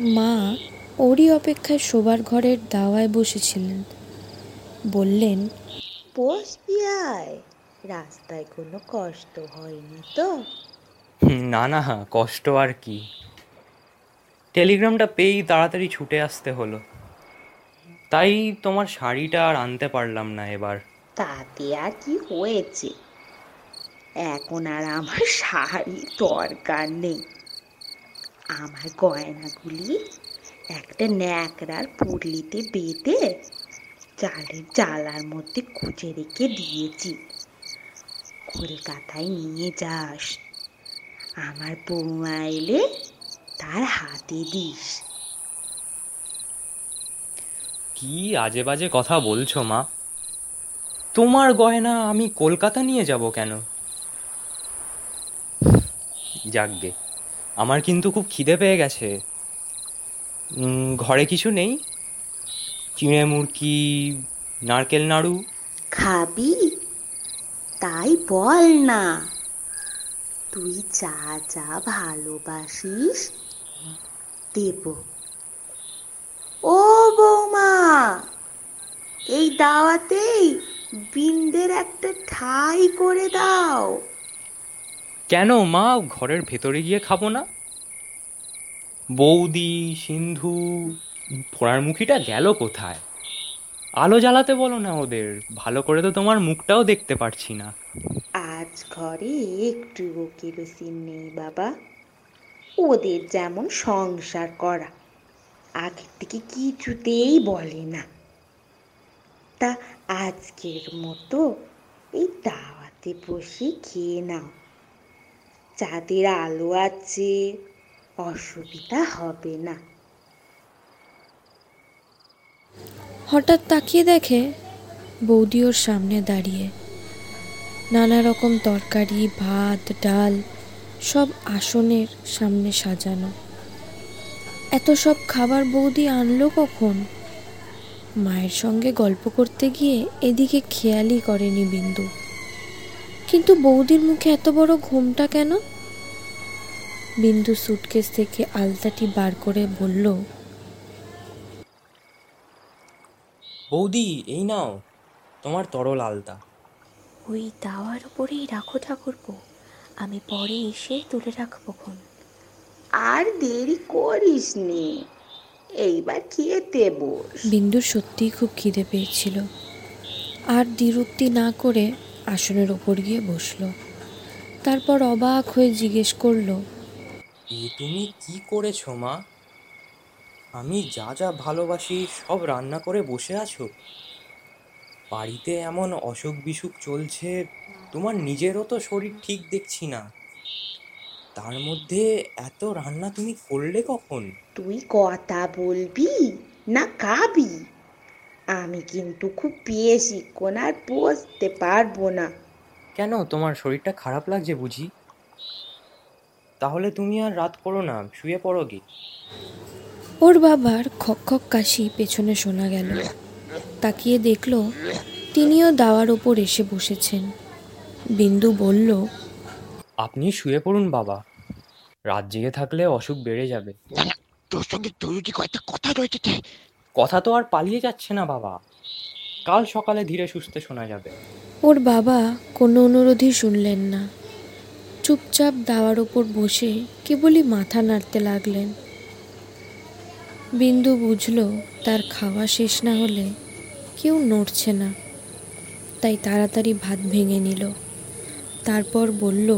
মা ওরই অপেক্ষায় শোবার ঘরের দাওয়ায় বসেছিলেন। বললেন বসবি আয়? রাস্তায় কোনো কষ্ট হয়নি তো? না না কষ্ট আর কি। টেলিগ্রামটা পেয়েই তাড়াতাড়ি ছুটে আসতে হলো। তাই তোমার শাড়িটা আর আনতে পারলাম না এবার। তাতে আর কি হয়েছে? এখন আর আমার শাড়ি দরকার নেই। আমার গয়নাগুলি একটা ন্যাকড়ার পুরলিতে বেঁধে চালের জালার মধ্যে খুঁজে রেখে দিয়েছি। কলকাতায় নিয়ে যাস। আমার বৌমা এলে তার হাতে দিস। কি আজে বাজে কথা বলছো মা? তোমার গয়না আমি কলকাতা নিয়ে যাব কেন? যাকগে আমার কিন্তু খুব খিদে পেয়ে গেছে। ঘরে কিছু নেই? চিঁড়ে মুরকি নারকেল নাড়ু? খাবি? তাই বল না। তুই যা যা ভালোবাসিস, দেব। ও বৌমা, এই দাওয়াতেই বিন্দের একটা ঠাই করে দাও। কেন মা ঘরের ভেতরে গিয়ে খাব না? বৌদি, সিন্ধু, ফোড়ার মুখিটা গেল কোথায়? আলো জ্বালাতে বলো না ওদের, ভালো করে তো তোমার মুখটাও দেখতে পারছি না। আজ ঘরে একটুও কেরোসিন নেই বাবা। ওদের যেমন সংসার করা, আগের থেকে কিছুতেই বলে না। তা আজকের মতো এই দাওয়াতে বসে খেয়ে নাও। যাদের আলো আছে অসুবিধা হবে না। হঠাৎ তাকিয়ে দেখে বৌদি ওর সামনে দাঁড়িয়ে। নানা রকম তরকারি, ভাত, ডাল সব আসনের সামনে সাজানো। এত সব খাবার বৌদি আনলো কখন? মায়ের সঙ্গে গল্প করতে গিয়ে এদিকে খেয়ালই করেনি বিন্দু। কিন্তু বৌদির মুখে এত বড় ঘুমটা কেন? বিন্দু সুটকেস থেকে আলতাটি বার করে বলল বৌদি এই নাও তোমার তরল আলতা। ওই দাওয়ার উপরেই রাখো ঠাকুরপো আমি পরে এসে তুলে রাখব খন। আর দেরি করিস নি এইবার খেতে বস। বিন্দুর সত্যিই খুব খিদে পেয়েছিল। আর দ্বিরুক্তি না করে আসনের ওপর গিয়ে বসল। তারপর অবাক হয়ে জিজ্ঞেস করল এ তুমি কি করেছ মা? আমি যা যা ভালোবাসি সব রান্না করে বসে আছো। বাড়িতে এমন অসুখ বিসুখ চলছে তোমার নিজেরও তো শরীর ঠিক দেখছি না। তার মধ্যে এত রান্না তুমি করলে কখন? তুই কথা বলবি না খাবি? আমি কিন্তু খুব পেয়েছি। কোন আর বসতে পারব না। কেন? তোমার শরীরটা খারাপ লাগছে বুঝি? তাহলে তুমি আর রাত করো না শুয়ে পড়ো গে ওর বাবার খক খক কাশি পেছনে শোনা গেল। তাকিয়ে দেখল তিনিও দাওয়ার ওপর এসে বসেছেন। বিন্দু বলল আপনি শুয়ে পড়ুন বাবা। রাত জেগে থাকলে অসুখ বেড়ে যাবে। তোর সঙ্গে জরুরি কয়েকটা কথা রয়েছে। কথা তো আর পালিয়ে যাচ্ছে না বাবা। কাল সকালে ধীরে সুস্থে শোনা যাবে। ওর বাবা কোনো অনুরোধই শুনলেন না। চুপচাপ দাওয়ার ওপর বসে কেবলই মাথা নাড়তে লাগলেন। বিন্দু বুঝলো তার খাওয়া শেষ না হলে কেউ নড়ছে না। তাই তাড়াতাড়ি ভাত ভেঙে নিল। তারপর বলল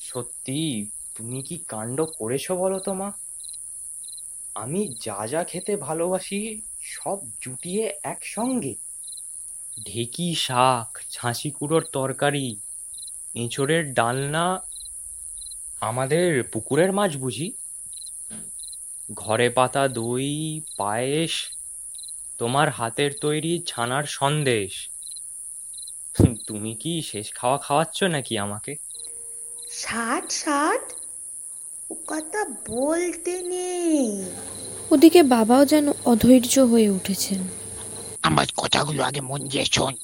সত্যি তুমি কি কাণ্ড করেছ বলো তো মা? আমি যা যা খেতে ভালোবাসি সব জুটিয়ে একসঙ্গে। ঢেকি শাক ছাঁচি কুড়োর তরকারি, এঁচোড়ের ডালনা, আমাদের পুকুরের মাছ বুঝি? ঘরে পাতা দই, পায়েস, তোমার হাতের তৈরি ছানার সন্দেশ। তুমি কি শেষ খাওয়া খাওয়াচ্ছ নাকি আমাকে? ষাট ষাট কথা বলতে নেই। ওদিকে বাবাও যেন অধৈর্য হয়ে উঠেছেন। আমার কথাগুলো আগে মন দিয়ে শোন।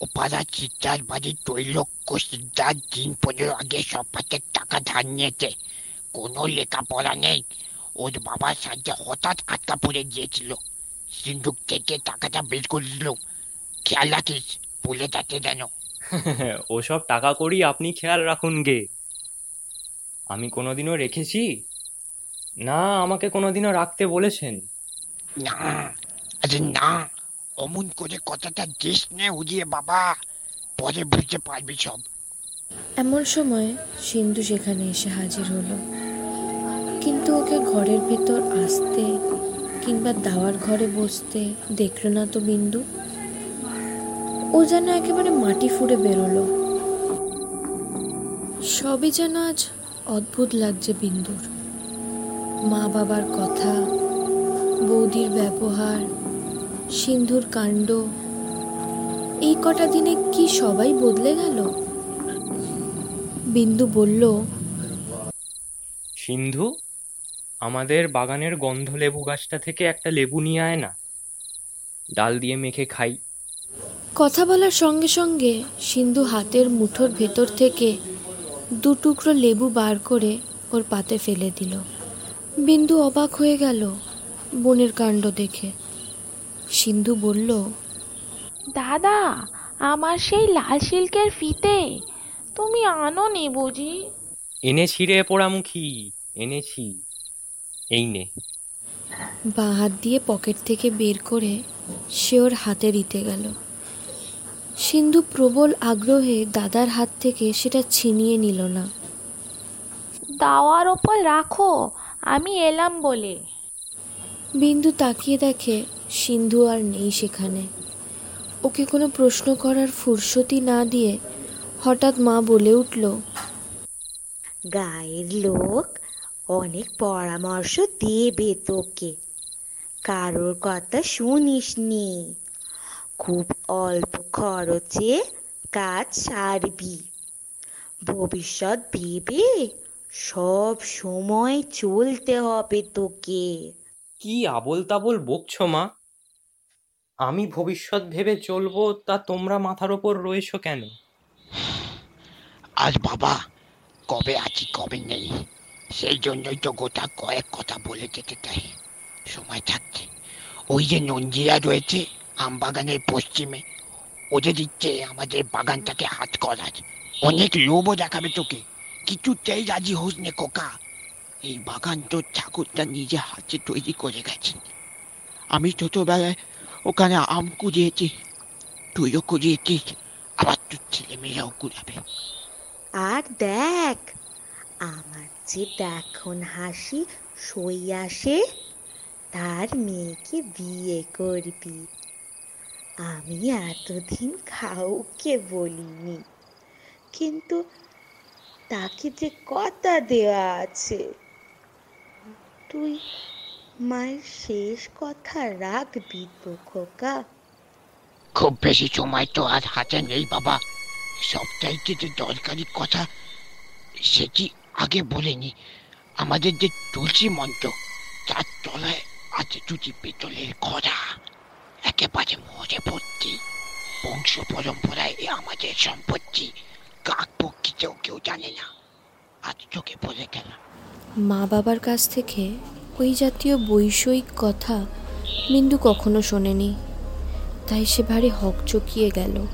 ও পাড়া চিত্রার বাড়ির তৈলক্য সিদ্ধার দিন পনেরো আগে টাকা ধার নিয়েছে। কোনো লেখাপড়া নেই। ওর বাবার সাথে হঠাৎ আটকা পড়ে গিয়েছিল। সিন্ধুক থেকে টাকাটা বের করে দিল। খেয়াল রাখিস ভুলে যাচ্ছে যেন। ওসব টাকা করি আপনি খেয়াল রাখুন গে। আমি কোনোদিনও রেখেছি? না আমাকে কোনোদিনও রাখতে বলেছেন। না আরে না অমন করে কথাটা দিস নে উজিয়ে বাবা পরে বুঝতে পারবি সব। এমন সময় সিন্ধু সেখানে এসে হাজির হলো। কিন্তু ওকে ঘরের ভেতর আসতে কিংবা দাওয়ার ঘরে বসতে দেখল না তো বিন্দু। ও যেন একেবারে মাটি ফুঁড়ে বেরোলো। সবই যেন আজ অদ্ভুত লাগছে বিন্দুর। মা বাবার কথা বৌদির ব্যবহার সিন্ধুর কাণ্ড এই কটা দিনে কি সবাই বদলে গেল? বিন্দু বলল সিন্ধু আমাদের বাগানের গন্ধ লেবু গাছটা থেকে একটা লেবু নিয়ে আয় না। ডাল দিয়ে মেখে খাই। কথা বলার সঙ্গে সঙ্গে সিন্ধু হাতের মুঠোর ভেতর থেকে দু টুকরো লেবু বার করে ওর পাতে ফেলে দিল। বিন্দু অবাক হয়ে গেল বোনের কাণ্ড দেখে। সিন্ধু বলল দাদা আমার সেই লাল সিল্কের ফিতে তুমি আনো নি বুঝি? এনেছি রে পোড়ামুখী এনেছি। এই নে। বাঁ হাত দিয়ে পকেট থেকে বের করে সে ওর হাতে দিতে গেল। সিন্ধু প্রবল আগ্রহে দাদার হাত থেকে সেটা ছিনিয়ে নিল না। দাওয়ার ওপর রাখো আমি এলাম বলে। বিন্দু তাকিয়ে দেখে সিন্ধু আর নেই সেখানে। ওকে কোনো প্রশ্ন করার ফুরসতি না দিয়ে হঠাৎ মা বলে উঠল গায়ের লোক অনেক পরামর্শ দেবে তোকে। কারোর কথা শুনিসনি। খুব অল্প খরচে কাজ সারবি। ভবিষ্যৎ ভেবে সব সময় চলতে হবে তোকে। কি আবল তাবল বকছো মা? আমি ভবিষ্যৎ ভেবে চলবো তা তোমরা মাথার ওপর রয়েছো কেন? আজ বাবা কবে আছি কবে নেই? সেই জন্যই তো গোটা কয়েক কথা বলে যেতে চাই। সময় থাকছে। ওই যে নঞ্জিয়া রয়েছে আমবাগানের পশ্চিমে। ওদের দিচ্ছে, আমাদের বাগানটাকে হাত করার অনেক লোভও দেখাবে তোকে। কিছুতেই রাজি হোস নে কোকা এই বাগান তো ঠাকুরটা নিজে হাতে তৈরি করে গেছেন আমি ছোটবেলায় ওখানে আম কুড়িয়েছি তুইও কুড়িয়েছিস আবার তোর ছেলে মেয়েরাও কুড়াবে আর দেখ, আমার যে দেখুন হাসি সই আসে, তার মেয়েকে বিয়ে করবি। আমি এতদিন কাউকে বলিনি। কিন্তু তাকে যে কথা দেওয়া আছে, তুই মায়ের শেষ কথা রাখবি তো খোকা। খুব বেশি সময় তো আর হাতে নেই বাবা। সবচাইতে যে দরকারি কথা সেটি আগে বলিনি? আমাদের যে তুলসী মন্ত্র তার তলায় আছে দুটি পেতলের খরা একেবারে মরে ভর্তি বংশ পরম্পরায় এ আমাদের সম্পত্তি। কাক পক্ষীতেও কেউ জানে না। আজ তোকে বলে গেলাম মা বাবার কাছ থেকে ওই জাতীয় বৈষয়িক কথা বিন্দু কখনো শোনেনি। তাই সে ভারী হকচকিয়ে গেল।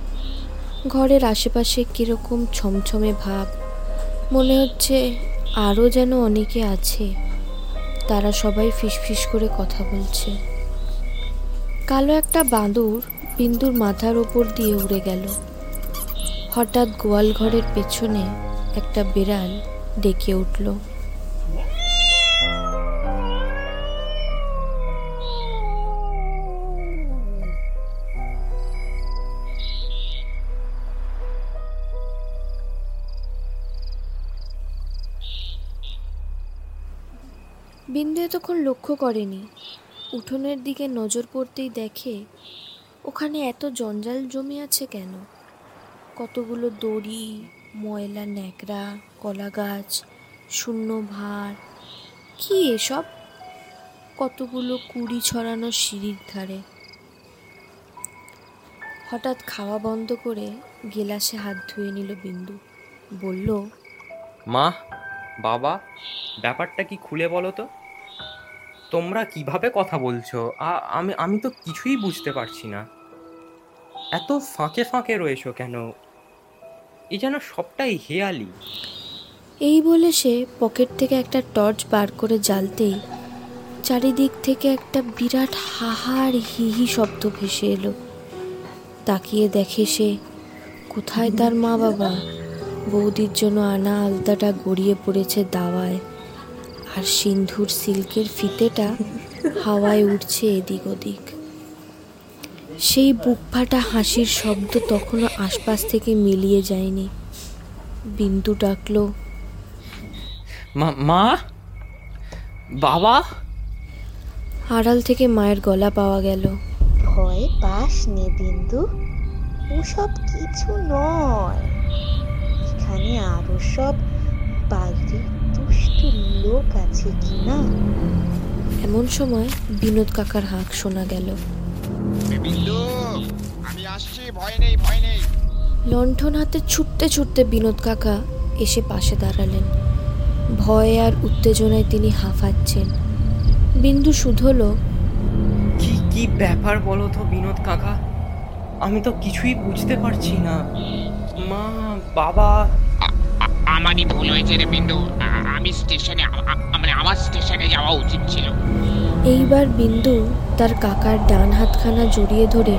ঘরের আশেপাশে কীরকম ছমছমে ভাব। মনে হচ্ছে আরও যেন অনেকে আছে। তারা সবাই ফিসফিস করে কথা বলছে। কালো একটা বাঁদর বিন্দুর মাথার ওপর দিয়ে উড়ে গেল। হঠাৎ গোয়াল ঘরের পেছনে একটা বিড়াল ডেকে উঠল। বিন্দু এতক্ষণ লক্ষ্য করেনি। উঠোনের দিকে নজর পড়তেই দেখে, ওখানে এত জঞ্জাল জমে আছে কেন? কতগুলো দড়ি, ময়লা, ন্যাকড়া, কলা গাছ, শূন্য ভার, কি এসব? কতগুলো কুড়ি ছড়ানো সিঁড়ির ধারে। হঠাৎ খাওয়া বন্ধ করে গেলাসে হাত ধুয়ে নিল বিন্দু। বলল, মা, বাবা, ব্যাপারটা কি খুলে বলো তো? তোমরা কীভাবে কথা বলছো? আমি আমি তো কিছুই বুঝতে পারছি না। এত ফাঁকে ফাঁকে রয়েছো কেন? এই যেন সবটাই হেয়ালি। এই বলে সে পকেট থেকে একটা টর্চ বার করে জ্বালতেই চারিদিক থেকে একটা বিরাট হাহার হিহি শব্দ ভেসে এলো। তাকিয়ে দেখে সে, কোথায় তার মা বাবা? বৌদির জন্য আনা আলতাটা গড়িয়ে পড়েছে দাওয়ায়। আর সিন্ধুর সিল্কের ফিতেটা হাওয়ায় উঠছে এদিক ওদিক। সেই বুক ফাটা হাসির শব্দ তখনও আশপাশ থেকে মিলিয়ে যায়নি। বিন্দু ডাকলো মা মা? বাবা? আড়াল থেকে মায়ের গলা পাওয়া গেল ভয় পাস নে বিন্দু ওসব কিছু নয়। এখানে আরও সব লোক আছে কি না? এমন সময় বিনোদ কাকার হাঁক শোনা গেল। আমি আসছি ভয় নেই ভয় নেই। লণ্ঠন হাতে ছুটতে ছুটতে বিনোদ কাকা এসে পাশে দাঁড়ালেন। ভয়ে আর উত্তেজনায় তিনি হাঁফাচ্ছেন। বিন্দু শুধলো কি কি ব্যাপার বলো তো বিনোদ কাকা? আমি তো কিছুই বুঝতে পারছি না। মা বাবা। আমারই ভুল হয়েছে রে বিন্দু। আমি স্টেশনে মানে আমার স্টেশনে যাওয়া উচিত ছিল। এইবার বিন্দু তার কাকার ডান হাতখানা জড়িয়ে ধরে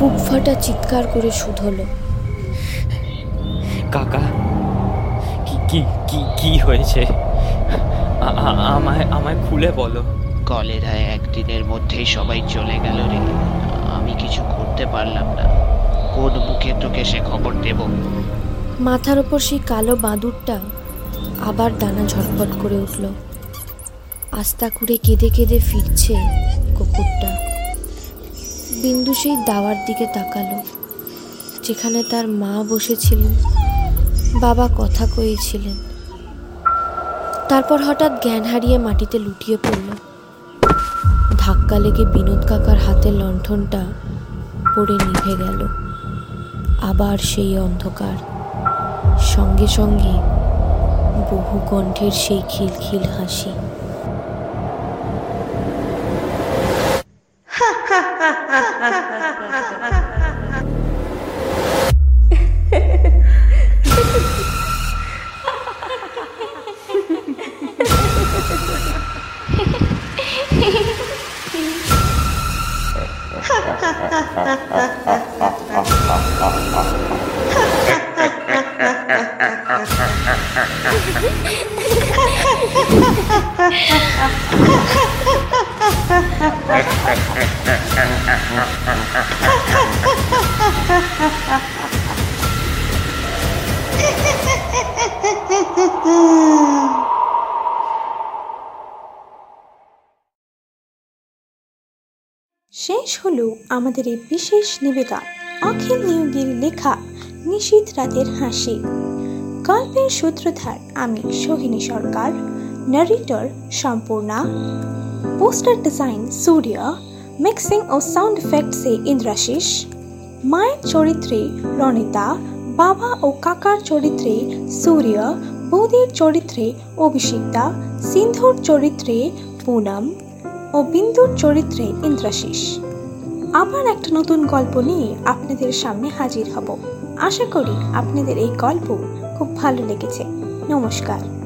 বুক ফাটা চিৎকার করে শুধলো। কাকা কি কি কি কি হয়েছে? আ- আ- আমায় আমায় খুলে বলো। কলেরায় একদিনের মধ্যেই সবাই চলে গেল রে। আমি কিছু করতে পারলাম না। কোন মুখে তোকে সে খবর দেব? মাথার ওপর সেই কালো বাঁদুরটা আবার ডানা ঝটপট করে উঠল। আস্তা করে কেঁদে কেঁদে ফিরছে কুকুরটা। বিন্দু সেই দাওয়ার দিকে তাকালো, যেখানে তার মা বসেছিলেন, বাবা কথা কয়েছিলেন। তারপর হঠাৎ জ্ঞান হারিয়ে মাটিতে লুটিয়ে পড়ল। ধাক্কা লেগে বিনোদ কাকার হাতের লণ্ঠনটা পড়ে নিভে গেল। আবার সেই অন্ধকার। সঙ্গে সঙ্গে বহু কণ্ঠের সেই খিলখিল হাসি। শেষ হলো আমাদের এই বিশেষ নিবেদন। অখিল নিয়োগীর লেখা নিশীত রাতের হাসি। গল্পের সূত্রধার আমি Sohini Sarkar narrator Sampurna poster design Surya mixing ও সাউন্ড এফেক্টসে ইন্দ্রাশিস। মায়ের চরিত্রে রনিতা, বাবা ও কাকার চরিত্রে সূর্য, বৌদির চরিত্রে অভিষিক্তা, সিন্ধুর চরিত্রে পুনম ও বিন্দুর চরিত্রে ইন্দ্রাশিস আবার একটা নতুন গল্প নিয়ে আপনাদের সামনে হাজির হব। আশা করি আপনাদের এই গল্প খুব ভালো লেগেছে। নমস্কার।